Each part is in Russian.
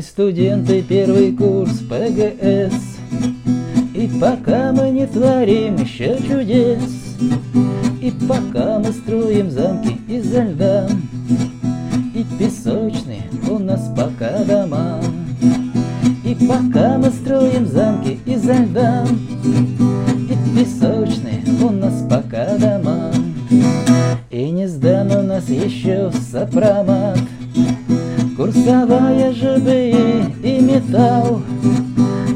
студенты, первый курс ПГС И пока мы не творим еще чудес И пока мы строим замки изо льда И песочные у нас пока дома И пока мы строим замки изо льда И песочные у нас пока дома. И не сдан у нас еще сопромат Курсовая ЖБИ и металл.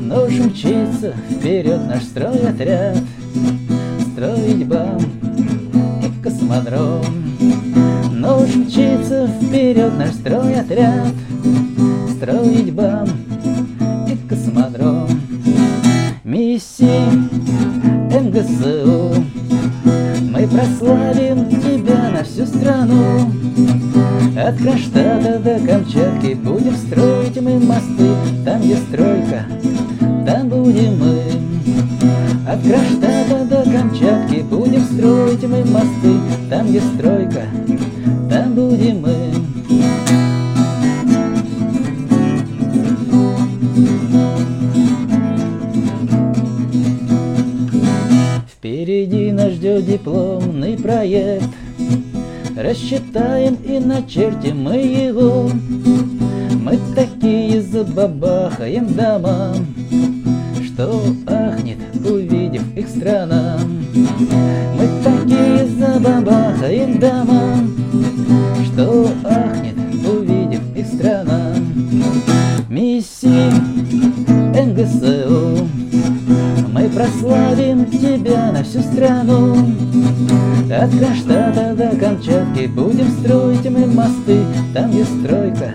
Нож мчится вперед наш стройотряд Строить бам и космодром. Нож мчится вперед наш стройотряд Строить бам и космодром. Миссии МГСУ Мы прославим тебя на всю страну от Кронштадта до Камчатки будем строить мы мосты. Там, где стройка, там будем мы. От Кронштадта до Камчатки будем строить мы мосты. Там, где стройка, там будем мы. Впереди нас ждет дипломный проект Рассчитаем и начертим мы его. Мы такие забабахаем дома Что ахнет, увидев их страна. Мы такие забабахаем дома Что ахнет, увидев их страна. Миссии НГСУ прославим тебя на всю страну от Кронштадта до Камчатки будем строить мы мосты, Там, где стройка,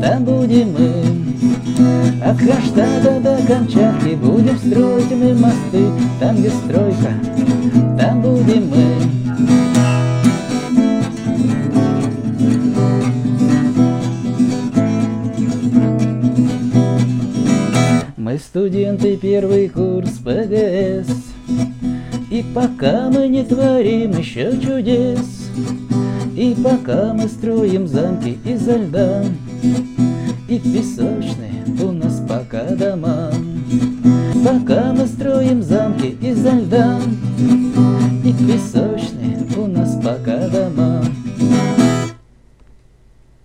там будем мы. От Кронштадта до Камчатки будем строить мы мосты, Там, где стройка, там будем мы. Мы студенты, первый курс ПГС, и пока мы не творим еще чудес, И пока мы строим замки изо льда, И песочные у нас пока дома. Пока мы строим замки изо льда, И песочные